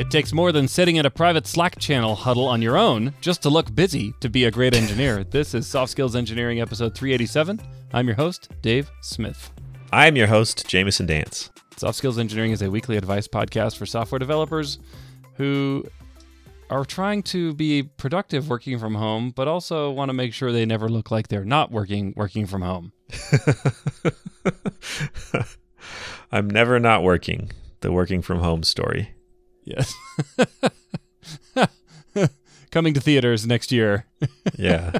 It takes more than sitting in a private Slack channel huddle on your own just to look busy to be a great engineer. this is Soft Skills Engineering episode 387. I'm your host, Dave Smith. I'm your host, Jamison Dance. Soft Skills Engineering is a weekly advice podcast for software developers who are trying to be productive working from home, but also want to make sure they never look like they're not working working from home. I'm never not working. The working from home story. Yes. Coming to theaters next year. yeah.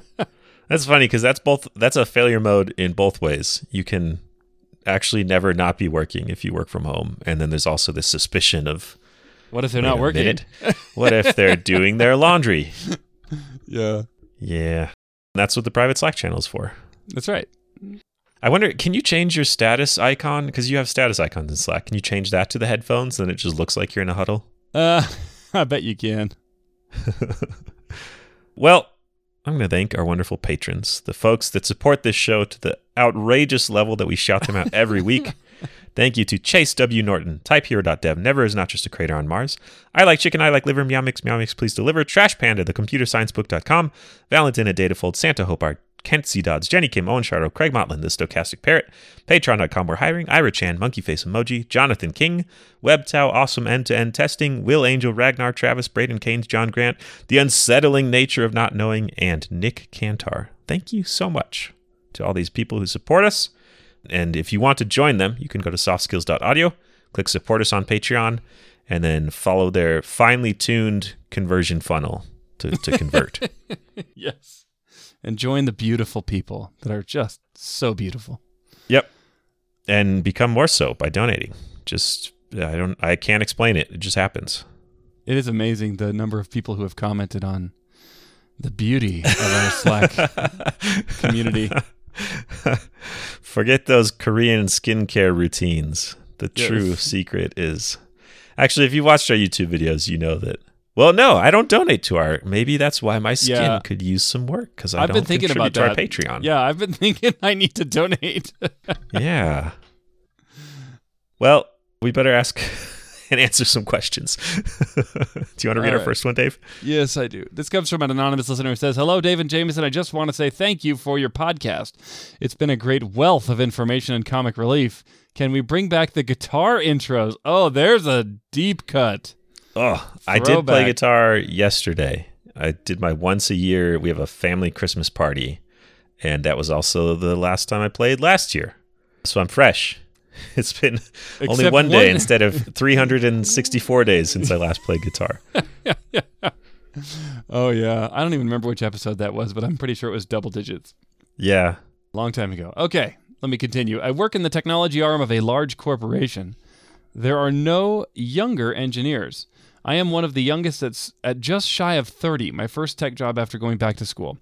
That's funny because that's both that's a failure mode in both ways. You can actually never not be working if you work from home. And then there's also this suspicion of what if they're not working? Minute, what if they're doing their laundry? Yeah. Yeah. That's what the private Slack channel is for. That's right. I wonder, can you change your status icon? Because you have status icons in Slack. Can you change that to the headphones? Then it just looks like you're in a huddle. Uh, I bet you can. well, I'm going to thank our wonderful patrons, the folks that support this show to the outrageous level that we shout them out every week. Thank you to Chase W. Norton, TypeHero.dev, Never is not just a crater on Mars. I like chicken, I like liver, meow mix, meow mix, please deliver. Trash Panda, thecomputersciencebook.com, Valentin at Datafold, Santa Hopart, Kent C. Dodds, Jenny Kim, Owen Shardo, Craig Motlin, The Stochastic Parrot, Patreon.com, we're hiring, Ira Chan, Monkey Face Emoji, Jonathan King, WebTow, Awesome End to End Testing, Will Angel, Ragnar, Travis, Braden Keynes, John Grant, The Unsettling Nature of Not Knowing, and Nick Cantar. Thank you so much to all these people who support us. And if you want to join them, you can go to softskills.audio, click support us on Patreon, and then follow their finely tuned conversion funnel to, to convert. yes. And join the beautiful people that are just so beautiful. Yep. And become more so by donating. Just I don't I can't explain it. It just happens. It is amazing the number of people who have commented on the beauty of our Slack community. Forget those Korean skincare routines. The yes. true secret is actually, if you watched our YouTube videos, you know that. Well, no, I don't donate to our. Maybe that's why my skin yeah. could use some work because I have been thinking about that. our Patreon. Yeah, I've been thinking I need to donate. yeah. Well, we better ask and answer some questions. do you want to read our first one, Dave? Yes, I do. This comes from an anonymous listener who says, Hello, Dave and Jamison. I just want to say thank you for your podcast. It's been a great wealth of information and comic relief. Can we bring back the guitar intros? Oh, there's a deep cut. Oh, I did play guitar yesterday. I did my once a year. We have a family Christmas party, and that was also the last time I played last year. So I'm fresh. It's been Except only one day instead of 364 days since I last played guitar. oh yeah, I don't even remember which episode that was, but I'm pretty sure it was double digits. Yeah, long time ago. Okay, let me continue. I work in the technology arm of a large corporation. There are no younger engineers. I am one of the youngest that's at just shy of 30, my first tech job after going back to school.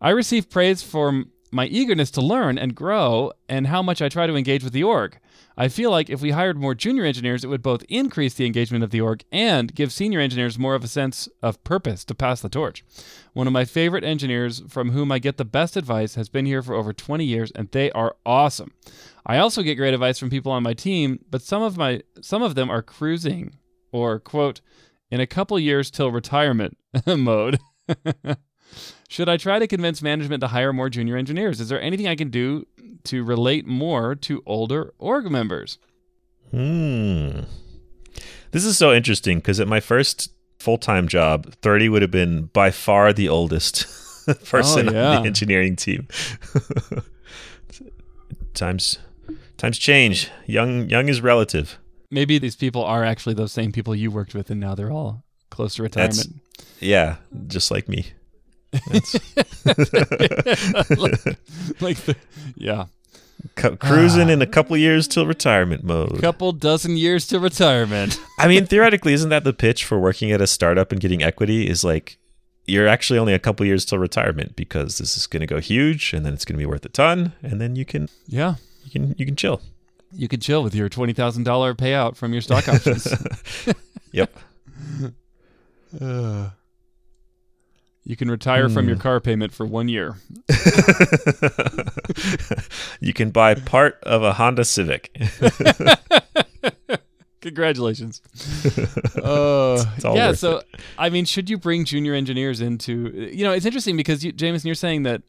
I receive praise for my eagerness to learn and grow and how much I try to engage with the org. I feel like if we hired more junior engineers, it would both increase the engagement of the org and give senior engineers more of a sense of purpose to pass the torch. One of my favorite engineers from whom I get the best advice has been here for over 20 years and they are awesome. I also get great advice from people on my team, but some of my some of them are cruising or quote in a couple years till retirement mode. Should I try to convince management to hire more junior engineers? Is there anything I can do to relate more to older org members? Hmm. This is so interesting because at my first full time job, 30 would have been by far the oldest person oh, yeah. on the engineering team. times times change. Young young is relative. Maybe these people are actually those same people you worked with and now they're all close to retirement. That's, yeah, just like me. like, like the, yeah. C- cruising ah. in a couple years till retirement mode. Couple dozen years to retirement. I mean, theoretically, isn't that the pitch for working at a startup and getting equity? Is like you're actually only a couple years till retirement because this is going to go huge, and then it's going to be worth a ton, and then you can yeah you can you can chill. You can chill with your twenty thousand dollar payout from your stock options. yep. Uh. You can retire mm. from your hmm. car payment for one year. you can buy part of a Honda Civic. Congratulations. Uh, yeah. So, I mean, should you bring junior engineers into? You know, it's interesting because you, Jamison, you're saying that.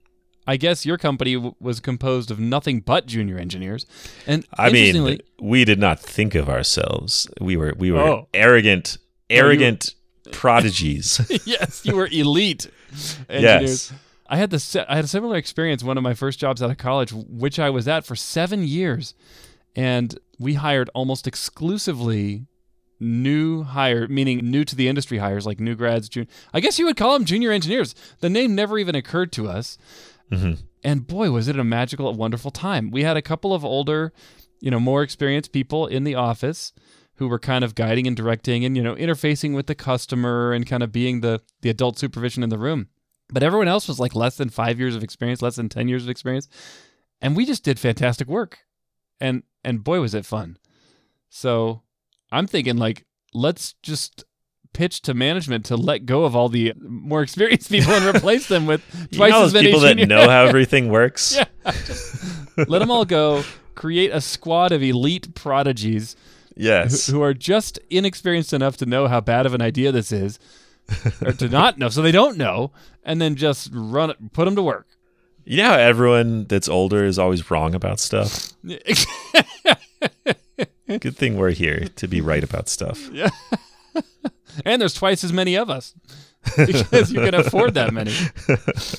I guess your company w- was composed of nothing but junior engineers, and I mean, we did not think of ourselves. We were we were Oh. arrogant, arrogant prodigies. yes, you were elite engineers. yes. I had this. I had a similar experience. One of my first jobs out of college, which I was at for seven years, and we hired almost exclusively new hire, meaning new to the industry hires, like new grads. Jun- I guess you would call them junior engineers. The name never even occurred to us. Hmm And boy, was it a magical, wonderful time. We had a couple of older, you know, more experienced people in the office who were kind of guiding and directing and, you know, interfacing with the customer and kind of being the the adult supervision in the room. But everyone else was like less than 5 years of experience, less than 10 years of experience. And we just did fantastic work. And and boy was it fun. So, I'm thinking like let's just pitch to management to let go of all the more experienced people and replace them with You twice know as many people that know how everything works. Yeah. Let them all go. Create a squad of elite prodigies who, Yes. who are just inexperienced enough to know how bad of an idea this is, or to not know, so they don't know, and then just run it, put them to work. You know how everyone that's older is always wrong about stuff? Good thing we're here to be right about stuff. And there's twice as many of us because you can afford that many.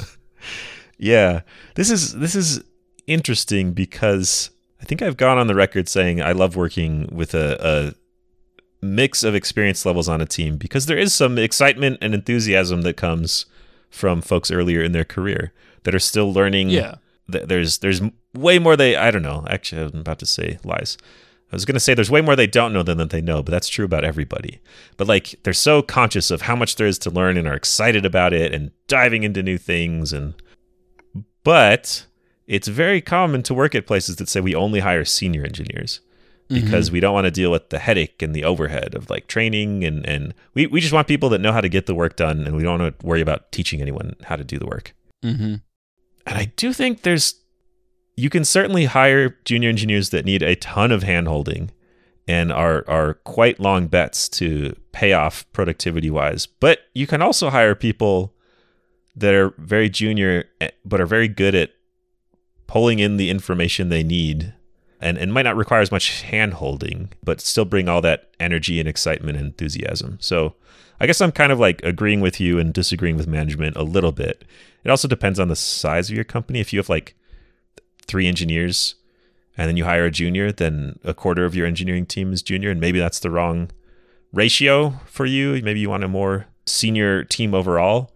Yeah. This is this is interesting because I think I've gone on the record saying I love working with a, a mix of experience levels on a team because there is some excitement and enthusiasm that comes from folks earlier in their career that are still learning Yeah. th- there's there's way more they I don't know. Actually, I'm about to say lies. I was going to say there's way more they don't know than that they know, but that's true about everybody. But like they're so conscious of how much there is to learn and are excited about it and diving into new things and but it's very common to work at places that say we only hire senior engineers because we don't want to deal with the headache and the overhead of like training and and we, we just want people that know how to get the work done and we don't want to worry about teaching anyone how to do the work. Mm-hmm. And I do think there's you can certainly hire junior engineers that need a ton of handholding and are are quite long bets to pay off productivity wise. But you can also hire people that are very junior eh, but are very good at pulling in the information they need and, and might not require as much hand holding, but still bring all that energy and excitement and enthusiasm. So I guess I'm kind of like agreeing with you and disagreeing with management a little bit. It also depends on the size of your company. If you have like three engineers and then you hire a junior, then a quarter of your engineering team is junior, and maybe that's the wrong ratio for you. Maybe you want a more senior team overall.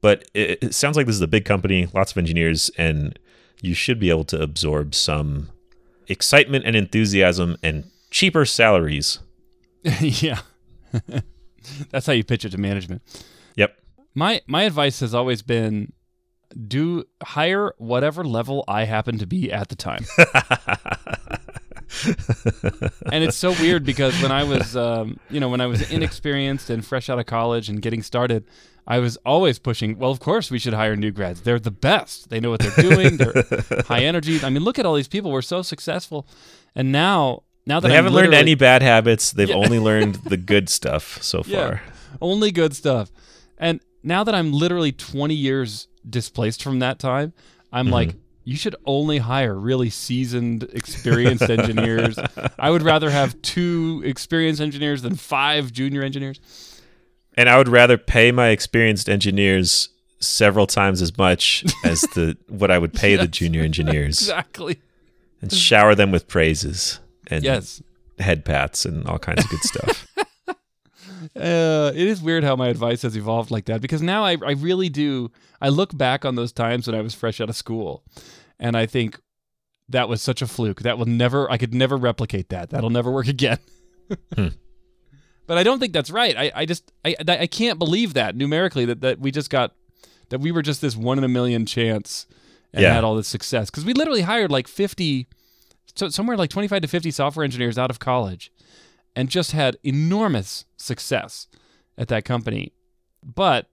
But it, it sounds like this is a big company, lots of engineers, and you should be able to absorb some excitement and enthusiasm and cheaper salaries. yeah. That's how you pitch it to management. Yep. My my advice has always been do hire whatever level I happen to be at the time. and it's so weird because when I was, um, you know, when I was inexperienced and fresh out of college and getting started, I was always pushing. Well, of course we should hire new grads. They're the best. They know what they're doing. They're high energy. I mean, look at all these people. We're so successful, and now, now that They I'm haven't learned any bad habits. They've Yeah. only learned the good stuff so Yeah. far. only good stuff. And now that I'm literally 20 years displaced from that time, I'm mm-hmm. like, you should only hire really seasoned, experienced engineers. I would rather have two experienced engineers than five junior engineers. And I would rather pay my experienced engineers several times as much as the what I would pay the junior engineers Exactly. and shower them with praises and Yes. head pats and all kinds of good stuff. Uh, it is weird how my advice has evolved like that because now I, I really do. I look back on those times when I was fresh out of school and I think that was such a fluke. That will never, I could never replicate that. That'll never work again. Hmm. But I don't think that's right. I, I just, I, I can't believe that numerically that, that we just got, that we were just this one in a million chance and Yeah. had all this success. Because we literally hired like 50, so somewhere like 25 to 50 software engineers out of college and just had enormous success at that company. But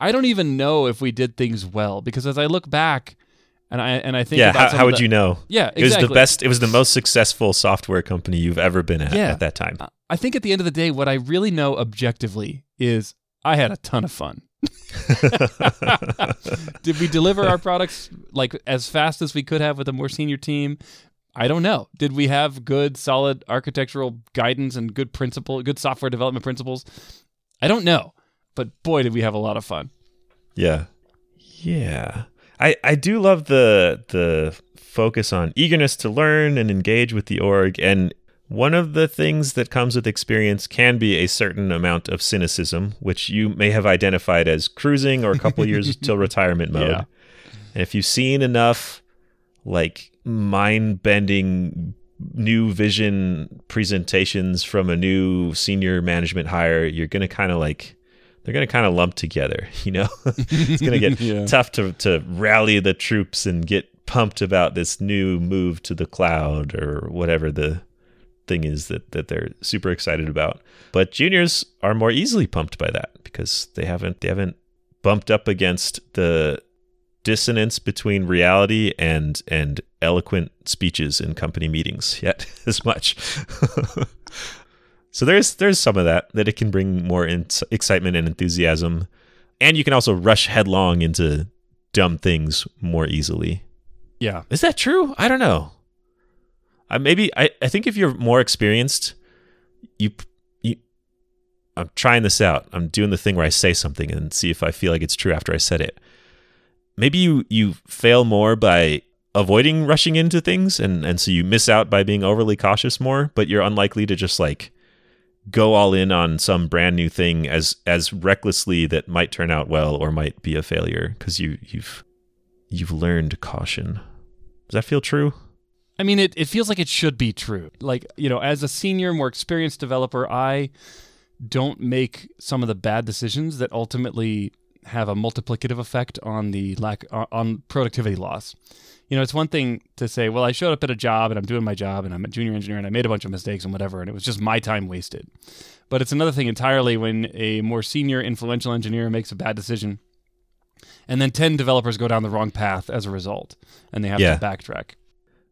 I don't even know if we did things well because as I look back and I and I think yeah, about how, how would the- you know? Yeah, exactly. It was the best. It was the most successful software company you've ever been at Yeah. at that time. I think at the end of the day, what I really know objectively is I had a ton of fun. Did we deliver our products like as fast as we could have with a more senior team? I don't know. Did we have good, solid architectural guidance and good principle, good software development principles? I don't know. But boy, did we have a lot of fun. Yeah. Yeah. I, I do love the the focus on eagerness to learn and engage with the org and one of the things that comes with experience can be a certain amount of cynicism, which you may have identified as cruising or a couple years till retirement mode. Yeah. And if you've seen enough like mind bending new vision presentations from a new senior management hire, you're going to kind of like, they're going to kind of lump together, you know? it's going to get Yeah. tough to, to rally the troops and get pumped about this new move to the cloud or whatever the thing is that, that they're super excited about. But juniors are more easily pumped by that because they haven't they haven't bumped up against the dissonance between reality and and eloquent speeches in company meetings yet as much. so there's there's some of that that it can bring more in- excitement and enthusiasm, and you can also rush headlong into dumb things more easily. Yeah. Is that true? I don't know. I maybe I, I think if you're more experienced, you you I'm trying this out. I'm doing the thing where I say something and see if I feel like it's true after I said it. Maybe you you fail more by avoiding rushing into things and and so you miss out by being overly cautious more, but you're unlikely to just like go all in on some brand new thing as as recklessly that might turn out well or might be a failure because you you've you've learned caution. Does that feel true? I mean, it, it feels like it should be true. Like, you know, as a senior, more experienced developer, I don't make some of the bad decisions that ultimately have a multiplicative effect on the lack on- on productivity loss. You know, it's one thing to say, well, I showed up at a job and I'm doing my job and I'm a junior engineer and I made a bunch of mistakes and whatever, and it was just my time wasted. But it's another thing entirely when a more senior, influential engineer makes a bad decision and then 10 developers go down the wrong path as a result and they have Yeah. to backtrack.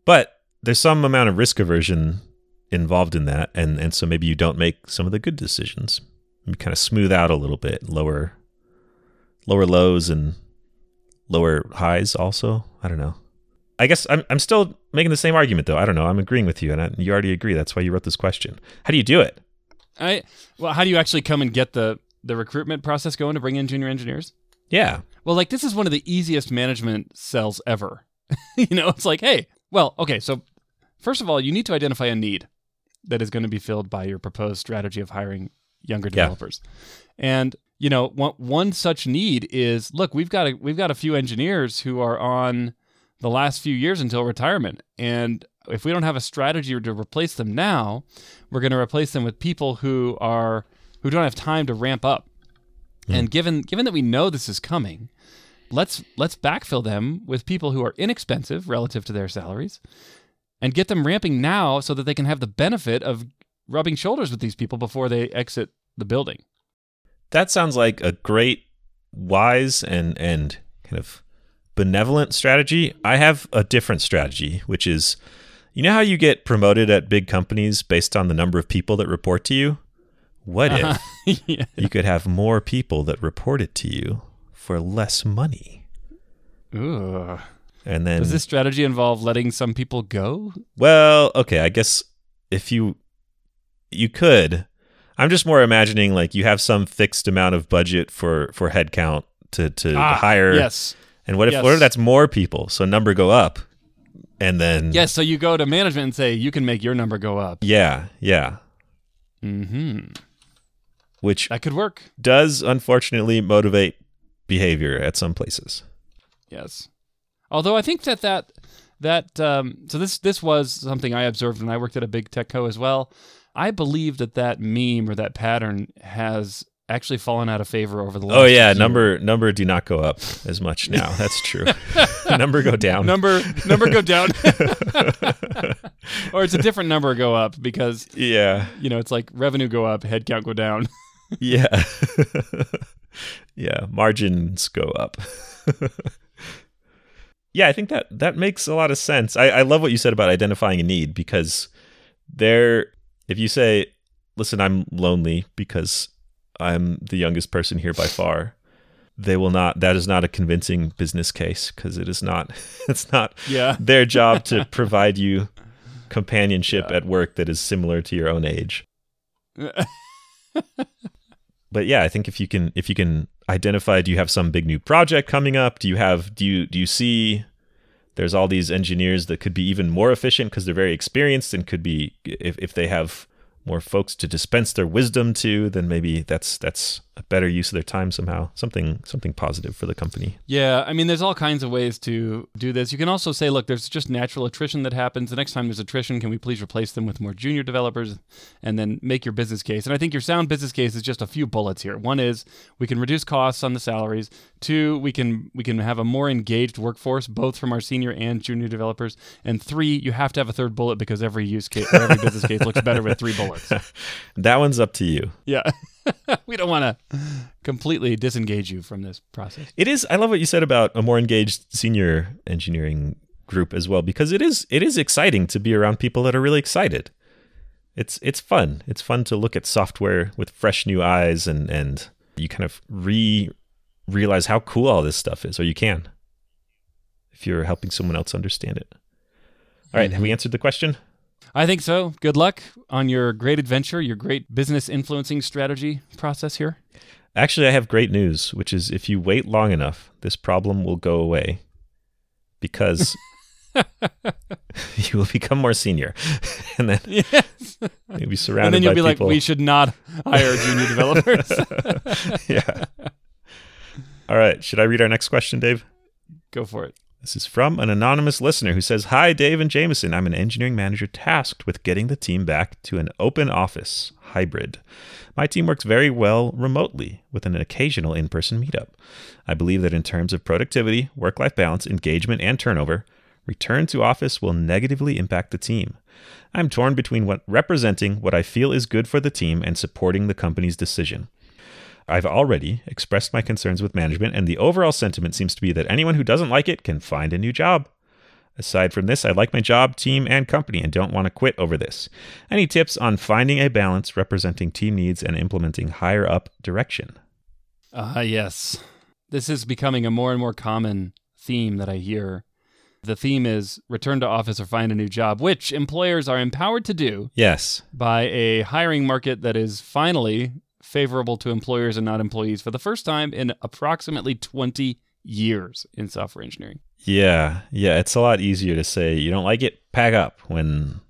But there's some amount of risk aversion involved in that, and and so maybe you don't make some of the good decisions. You kind of smooth out a little bit, lower lower lows and lower highs. Also, I don't know. I guess I'm I'm still making the same argument though. I don't know. I'm agreeing with you, and I, you already agree. That's why you wrote this question. How do you do it? I well, how do you actually come and get the the recruitment process going to bring in junior engineers? Yeah, Well, like this is one of the easiest management sells ever. you know, it's like, hey, well, okay, so first of all, you need to identify a need that is going to be filled by your proposed strategy of hiring younger Yeah. developers. And you know, one, one such need is look, we've got a we've got a few engineers who are on the last few years until retirement. And if we don't have a strategy to replace them now, we're going to replace them with people who are who don't have time to ramp up. Hmm. And given given that we know this is coming, let's let's backfill them with people who are inexpensive relative to their salaries and get them ramping now so that they can have the benefit of rubbing shoulders with these people before they exit the building. That sounds like a great, wise, and and kind of benevolent strategy. I have a different strategy, which is, you know how you get promoted at big companies based on the number of people that report to you. What if uh-huh. yeah. you could have more people that reported to you for less money? Ooh. And then, Does this strategy involve letting some people go? well, okay, I guess if you you could, I'm just more imagining like you have some fixed amount of budget for for headcount to to hire. Yes. And what if Yes. what if that's more people? So number go up, and then Yes. So you go to management and say you can make your number go up. yeah, yeah, hmm which That could work. does unfortunately motivate behavior at some places. Yes. Although I think that that that um, so this this was something I observed when I worked at a big tech co as well. I believe that that meme or that pattern has actually fallen out of favor over the oh, last. Oh yeah, year. number number do not go up as much now. That's true. number go down. number number go down, or it's a different number go up because yeah, you know it's like revenue go up, headcount go down. yeah, yeah. Margins go up. yeah, I think that that makes a lot of sense. I, I love what you said about identifying a need because there, if you say listen, I'm lonely because I'm the youngest person here by far. They will not. That is not a convincing business case because it is not. It's not Yeah. their job to provide you companionship Yeah. at work that is similar to your own age. But yeah, I think if you can if you can identify do you have some big new project coming up? Do you have do you do you see there's all these engineers that could be even more efficient because they're very experienced and could be if if they have more folks to dispense their wisdom to, then maybe that's that's a better use of their time somehow. Something something positive for the company. Yeah, I mean, there's all kinds of ways to do this. You can also say, look, there's just natural attrition that happens. The next time there's attrition, can we please replace them with more junior developers and then make your business case? And I think your sound business case is just a few bullets here. One is we can reduce costs on the salaries. Two, we can we can have a more engaged workforce, both from our senior and junior developers. And three, you have to have a third bullet because every use case, every business case looks better with three bullets. That one's up to you. Yeah. we don't want to completely disengage you from this process. It is. I love what you said about a more engaged senior engineering group as well, because it is. It is exciting to be around people that are really excited. It's it's fun. It's fun to look at software with fresh new eyes, and and you kind of re realize how cool all this stuff is, or you can, if you're helping someone else understand it. All right, have we mm-hmm. answered the question? I think so. Good luck on your great adventure, your great business influencing strategy process here. Actually, I have great news, which is if you wait long enough, this problem will go away because you will become more senior, and then Yes. you'll be surrounded and then you'll be people. like, we should not hire junior developers. yeah. All right. Should I read our next question, Dave? Go for it. This is from an anonymous listener who says, Hi, Dave and Jamison. I'm an engineering manager tasked with getting the team back to an open office hybrid. My team works very well remotely with an occasional in person meetup. I believe that in terms of productivity, work life balance, engagement, and turnover, return to office will negatively impact the team. I'm torn between what representing what I feel is good for the team and supporting the company's decision. I've already expressed my concerns with management, and the overall sentiment seems to be that anyone who doesn't like it can find a new job. Aside from this, I like my job, team, and company and don't want to quit over this. Any tips on finding a balance representing team needs and implementing higher up direction? Ah, yes. This is becoming a more and more common theme that I hear. The theme is return to office or find a new job, which employers are empowered to do Yes. by a hiring market that is finally favorable to employers and not employees for the first time in approximately 20 years in software engineering. Yeah. Yeah. It's a lot easier to say you don't like it, pack up when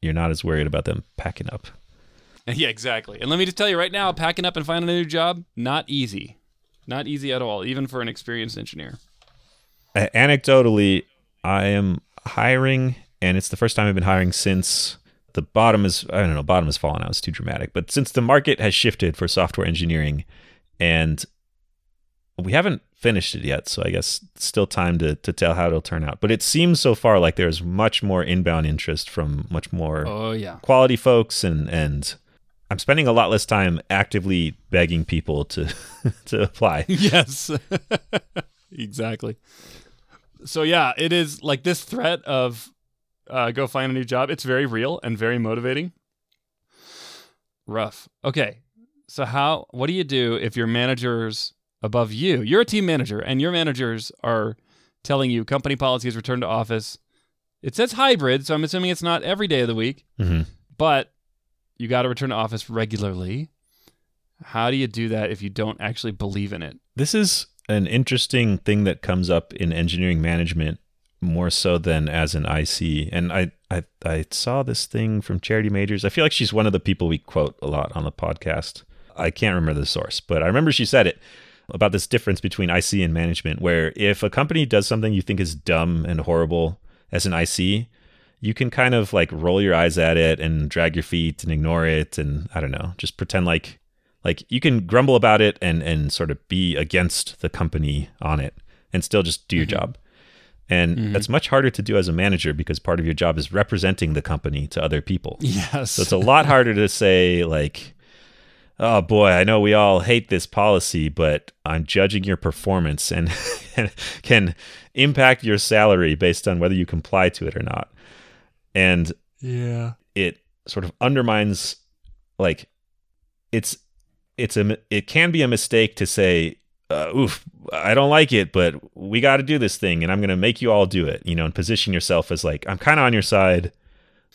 you're not as worried about them packing up. Yeah, exactly. And let me just tell you right now, packing up and finding a new job, not easy. Not easy at all, even for an experienced engineer. Anecdotally, I am hiring, and it's the first time I've been hiring since the bottom is I don't know, bottom has fallen out. It's too dramatic, but since the market has shifted for software engineering, and we haven't finished it yet, so I guess it's still time to to tell how it'll turn out. But it seems so far like there's much more inbound interest from much more Oh, yeah. quality folks, and and I'm spending a lot less time actively begging people to to apply. yes. exactly. So yeah, it is like this threat of uh, go find a new job. It's very real and very motivating. Rough. Okay. So how what do you do if your managers above you, you're a team manager and your managers are telling you company policy is return to office. It says hybrid, so I'm assuming it's not every day of the week, hmm but you got to return to office regularly. How do you do that if you don't actually believe in it? This is an interesting thing that comes up in engineering management more so than as an IC. And I, I, I saw this thing from Charity Majors. I feel like she's one of the people we quote a lot on the podcast. I can't remember the source, but I remember she said it about this difference between IC and management, where if a company does something you think is dumb and horrible as an IC, you can kind of like roll your eyes at it and drag your feet and ignore it and I don't know, just pretend like like you can grumble about it and and sort of be against the company on it and still just do your mm-hmm. job. And mm-hmm. that's much harder to do as a manager because part of your job is representing the company to other people. Yes. So it's a lot harder to say like oh boy, I know we all hate this policy, but I'm judging your performance and can impact your salary based on whether you comply to it or not. And yeah. it sort of undermines like it's it's a it can be a mistake to say uh, oof i don't like it but we got to do this thing and i'm going to make you all do it you know and position yourself as like i'm kind of on your side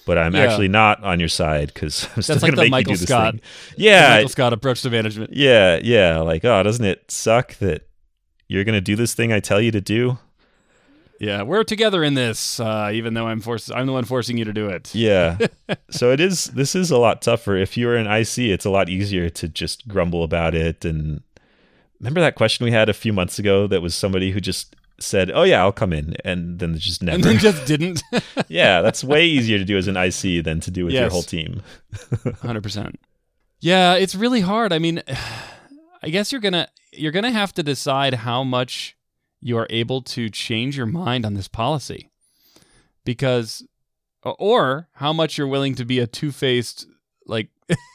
but i'm Yeah. actually not on your side because i'm still going like to make Michael you do this Scott. thing yeah Michael Scott approach to management. yeah yeah like oh doesn't it suck that you're going to do this thing i tell you to do Yeah, we're together in this, uh, even though I'm forced. I'm the one forcing you to do it. Yeah. so it is this is a lot tougher. If you're an IC, it's a lot easier to just grumble about it and remember that question we had a few months ago that was somebody who just said, "Oh yeah, I'll come in." And then just never And then just didn't. Yeah, that's way easier to do as an IC than to do with your whole team. Hundred percent. Yeah, it's really hard. I mean, I guess you're gonna you're gonna have to decide how much you are able to change your mind on this policy, because, or how much you're willing to be a two faced like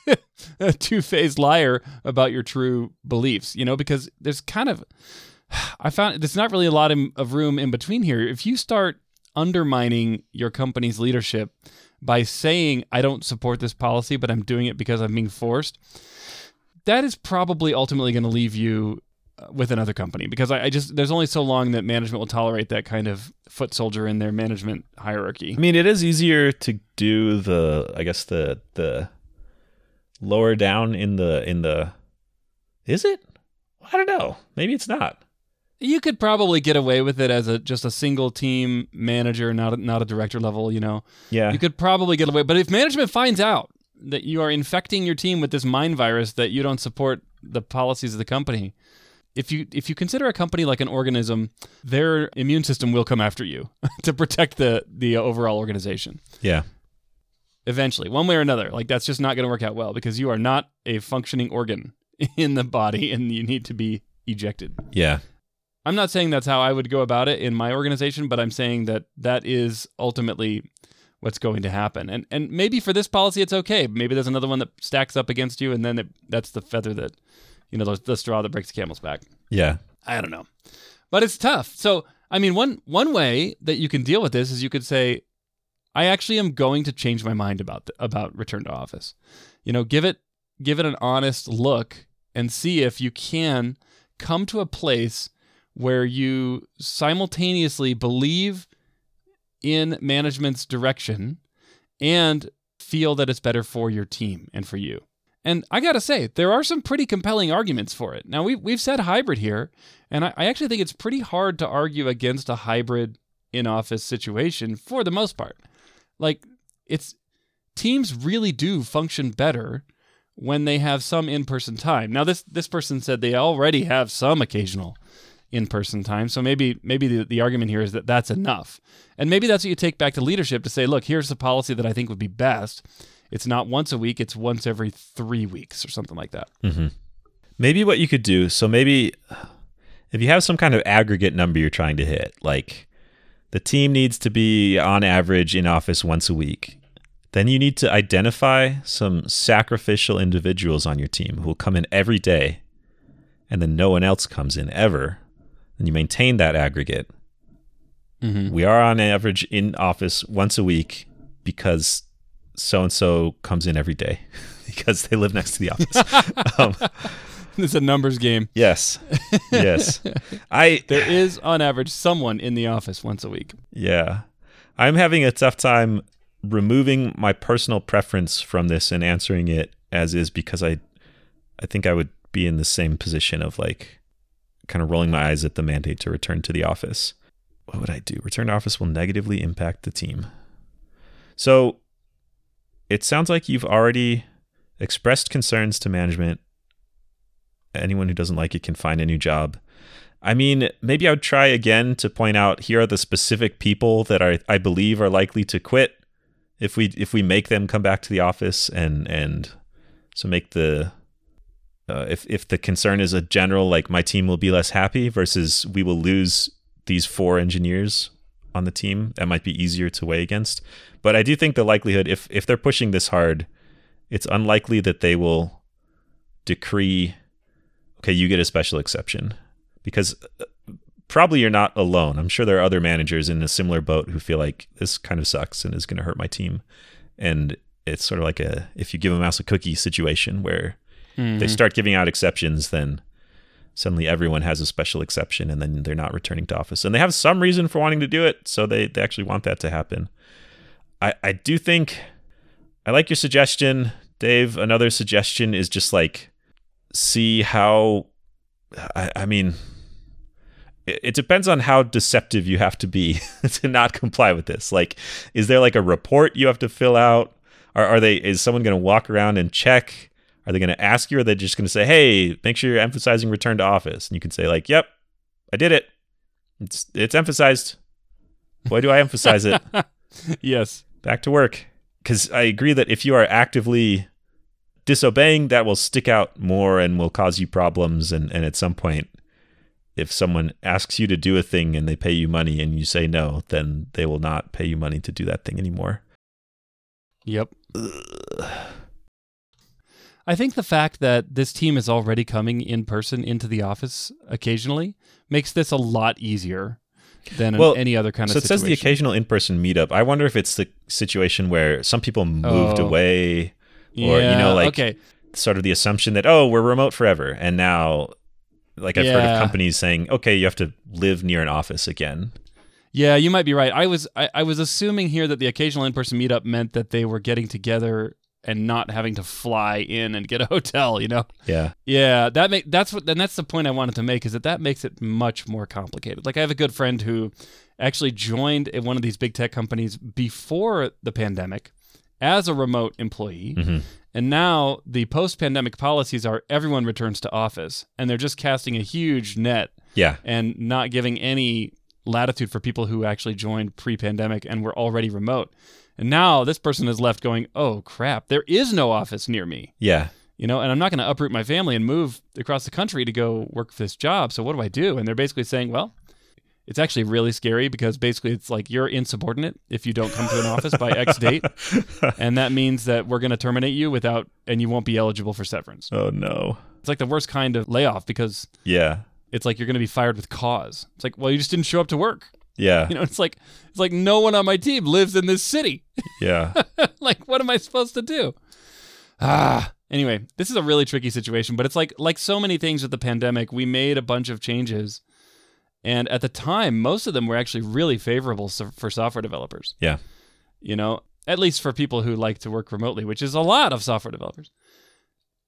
a two faced liar about your true beliefs. You know, because there's kind of I found there's not really a lot of of room in between here. If you start undermining your company's leadership by saying I don't support this policy, but I'm doing it because I'm being forced, that is probably ultimately going to leave you uh, with another company because I, I just there's only so long that management will tolerate that kind of foot soldier in their management hierarchy. I mean, it is easier to do the I guess the the lower down in the in the Is it? I don't know. Maybe it's not. You could probably get away with it as a just a single team manager, not a, not a director level. You know, Yeah. you could probably get away. But if management finds out that you are infecting your team with this mind virus that you don't support the policies of the company, if you if you consider a company like an organism, their immune system will come after you to protect the the overall organization. yeah. Eventually, one way or another, like that's just not going to work out well because you are not a functioning organ in the body, and you need to be ejected. Yeah. I'm not saying that's how I would go about it in my organization, but I'm saying that that is ultimately what's going to happen. And and maybe for this policy it's okay. Maybe there's another one that stacks up against you, and then it, that's the feather that you know the, the straw that breaks the camel's back. Yeah. I don't know, but it's tough. So I mean, one one way that you can deal with this is you could say, I actually am going to change my mind about about return to office. You know, give it give it an honest look and see if you can come to a place where you simultaneously believe in management's direction and feel that it's better for your team and for you. And I got to say, there are some pretty compelling arguments for it. Now, we've, we've said hybrid here, and I, I actually think it's pretty hard to argue against a hybrid in office situation for the most part. Like, it's teams really do function better when they have some in-person time. Now this this person said they already have some occasional in-person time, so maybe maybe the, the argument here is that that's enough. And maybe that's what you take back to leadership to say, look, here's the policy that I think would be best. It's not once a week, it's once every 3 weeks or something like that. Mm-hmm. Maybe what you could do, so maybe if you have some kind of aggregate number you're trying to hit, like the team needs to be on average in office once a week, then you need to identify some sacrificial individuals on your team who will come in every day and then no one else comes in ever. And you maintain that aggregate. Mhm. We are on average in office once a week because so and so comes in every day because they live next to the office. um, It's a numbers game. Yes. Yes. I There is on average someone in the office once a week. yeah. I'm having a tough time removing my personal preference from this and answering it as is because I I think I would be in the same position of like kind of rolling my eyes at the mandate to return to the office. What would I do? Return to office will negatively impact the team. So it sounds like you've already expressed concerns to management. Anyone who doesn't like it can find a new job. I mean, maybe I would try again to point out here are the specific people that are I believe are likely to quit if we if we make them come back to the office and and so make the uh, if if the concern is a general like my team will be less happy versus we will lose these four engineers on the team that might be easier to weigh against but I do think the likelihood if if they're pushing this hard it's unlikely that they will decree okay you get a special exception because uh, probably you're not alone. I'm sure there are other managers in a similar boat who feel like this kind of sucks and is going to hurt my team. And it's sort of like a if you give a mouse a cookie situation where Mm-hmm. they start giving out exceptions, then suddenly everyone has a special exception and then they're not returning to office. And they have some reason for wanting to do it, so they, they actually want that to happen. I, I do think I like your suggestion, Dave. Another suggestion is just like see how I, I mean it, it depends on how deceptive you have to be to not comply with this. Like, is there like a report you have to fill out? Are, are they is someone gonna walk around and check? Are they going to ask you, or are they just going to say, "Hey, make sure you're emphasizing return to office"? And you can say, like, "Yep, I did it. It's it's emphasized. Why do I emphasize it? yes. Back to work." Because I agree that if you are actively disobeying, that will stick out more and will cause you problems. And and at some point, if someone asks you to do a thing and they pay you money and you say no, then they will not pay you money to do that thing anymore. Yep. I think the fact that this team is already coming in person into the office occasionally makes this a lot easier than Well, any other kind So of So it says the occasional in-person meetup. I wonder if it's the situation where some people moved Oh. away, or, you know, like- okay, sort of the assumption that oh, we're remote forever, and now, like I've heard of companies saying, okay, you have to live near an office again. yeah, you might be right. I was I, I was assuming here that the occasional in person meetup meant that they were getting together and not having to fly in and get a hotel. You know. Yeah, Yeah, that make that's what and that's the point I wanted to make is that that makes it much more complicated. Like I have a good friend who actually joined one of these big tech companies before the pandemic as a remote employee. Mhm. And now the post-pandemic policies are everyone returns to office and they're just casting a huge net yeah, and not giving any latitude for people who actually joined pre-pandemic and were already remote. And now this person is left going, "Oh crap, there is no office near me." yeah, you know, and I'm not going to uproot my family and move across the country to go work this job. So what do I do? And they're basically saying, well, it's actually really scary because basically it's like you're insubordinate if you don't come to an office by X date, and that means that we're going to terminate you without, and you won't be eligible for severance. oh no, It's like the worst kind of layoff because yeah, it's like you're going to be fired with cause. It's like, well, you just didn't show up to work. yeah, You know, it's like it's like no one on my team lives in this city. yeah, like what am i supposed to do ah anyway this is a really tricky situation but it's like like so many things with the pandemic we made a bunch of changes and at the time most of them were actually really favorable so- for software developers. Yeah, you know at least for people who like to work remotely which is a lot of software developers.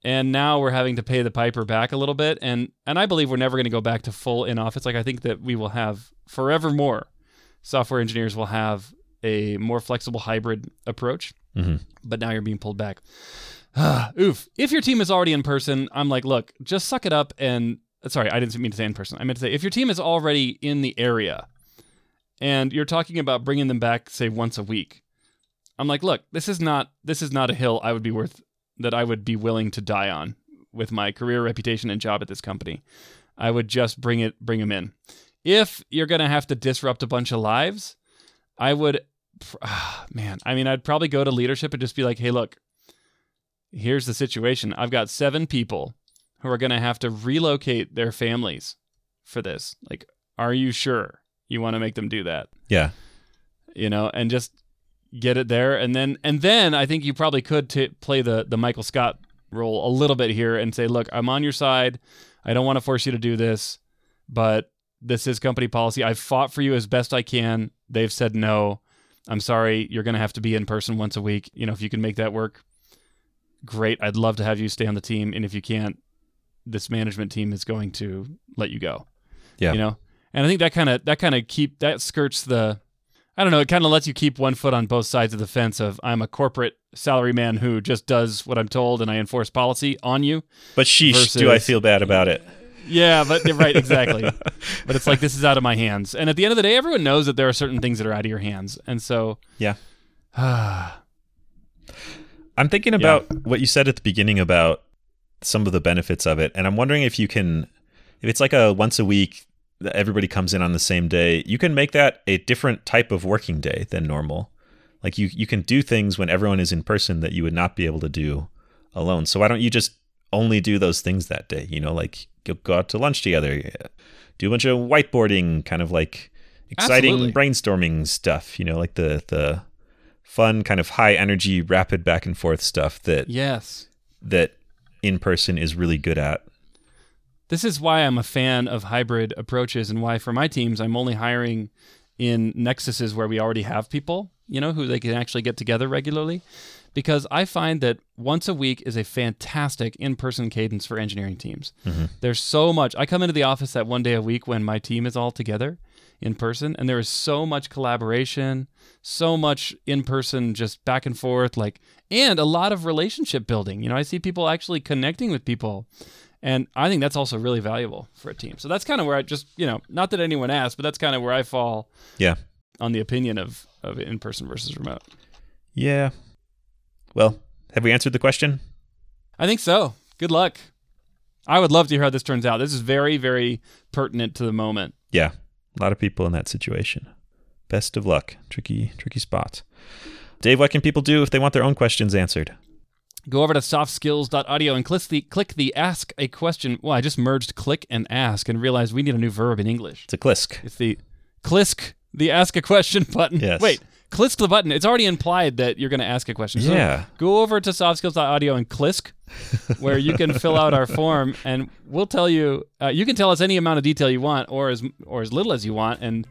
And now we're having to pay the piper back a little bit. And and i believe we're never going to go back to full in office. Like i think that we will have forevermore software engineers will have a more flexible hybrid approach. Hmm but now you're being pulled back. Oof. If your team is already in person, I'm like, look, just suck it up and sorry, I didn't mean to say in person. I meant to say if your team is already in the area and you're talking about bringing them back say once a week. I'm like, look, this is not this is not a hill I would be worth that I would be willing to die on with my career reputation and job at this company. I would just bring it bring them in. If you're going to have to disrupt a bunch of lives, I would ah, man, I mean, I'd probably go to leadership and just be like, hey, look, here's the situation. I've got seven people who are going to have to relocate their families for this. Like, are you sure you want to make them do that? yeah, You know, and just get it there. And then, and then I think you probably could t- play the, the Michael Scott role a little bit here and say, look, I'm on your side. I don't want to force you to do this, but this is company policy. I've fought for you as best I can. They've said no. I'm sorry. You're going to have to be in person once a week. You know, if you can make that work, great. I'd love to have you stay on the team. And if you can't, this management team is going to let you go. Yeah. You know, and I think that kind of that kind of keep that skirts the. I don't know. It kind of lets you keep one foot on both sides of the fence. Of I'm a corporate salary man who just does what I'm told and I enforce policy on you. but sheesh, do I feel bad about it? Yeah, but right, exactly. but it's like this is out of my hands. And at the end of the day, everyone knows that there are certain things that are out of your hands. And so, Yeah. ah, I'm thinking about what you said at the beginning about some of the benefits of it, and I'm wondering if you can, if it's like a once a week, everybody comes in on the same day, you can make that a different type of working day than normal. Like you, you can do things when everyone is in person that you would not be able to do alone. So why don't you just only do those things that day? You know, like go, out to lunch together, do a bunch of whiteboarding, kind of like exciting Absolutely. brainstorming stuff. You know, like the the fun kind of high energy rapid back and forth stuff that yes. that in person is really good at. This is why I'm a fan of hybrid approaches and why for my teams I'm only hiring in nexuses where we already have people, you know, who they can actually get together regularly. Because I find that once a week is a fantastic in person cadence for engineering teams. Mm-hmm. There's so much. I come into the office that one day a week when my team is all together in person, and there is so much collaboration, so much in person, just back and forth, like, and a lot of relationship building. You know, I see people actually connecting with people. And I think that's also really valuable for a team. So that's kind of where I just, you know, not that anyone asked, but that's kind of where I fall Yeah. on the opinion of, of in person versus remote. Yeah. Well, have we answered the question? I think so. Good luck. I would love to hear how this turns out. This is very, very pertinent to the moment. Yeah. A lot of people in that situation. Best of luck. Tricky, tricky spot. Dave, what can people do if they want their own questions answered? Go over to softskills.audio and click the click the ask a question. Well, I just merged click and ask and realized we need a new verb in English. It's a clisk. It's the click the ask a question button. Yes. Wait, click the button. It's already implied that you're going to ask a question. So Yeah. go over to softskills.audio and click where you can fill out our form and we'll tell you uh, you can tell us any amount of detail you want or as or as little as you want and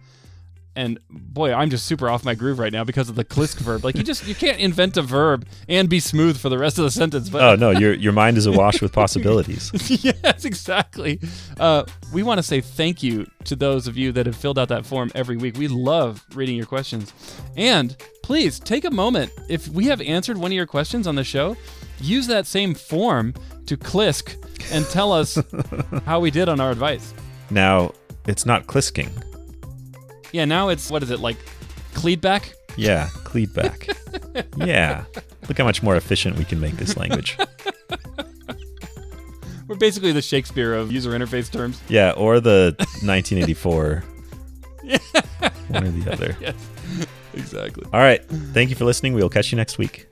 and boy i'm just super off my groove right now because of the klisk verb like you just you can't invent a verb and be smooth for the rest of the sentence but Oh no, your your mind is awash with possibilities. yes, exactly. Uh, we want to say thank you to those of you that have filled out that form every week. We love reading your questions. And please take a moment. If we have answered one of your questions on the show, use that same form to Klisk and tell us how we did on our advice. Now, it's not clisking. Yeah, now it's, what is it, like Cleedback? Yeah, cleat back. yeah. Look how much more efficient we can make this language. We're basically the Shakespeare of user interface terms. Yeah, or the 1984. One or the other. Yes, exactly. All right. Thank you for listening. We will catch you next week.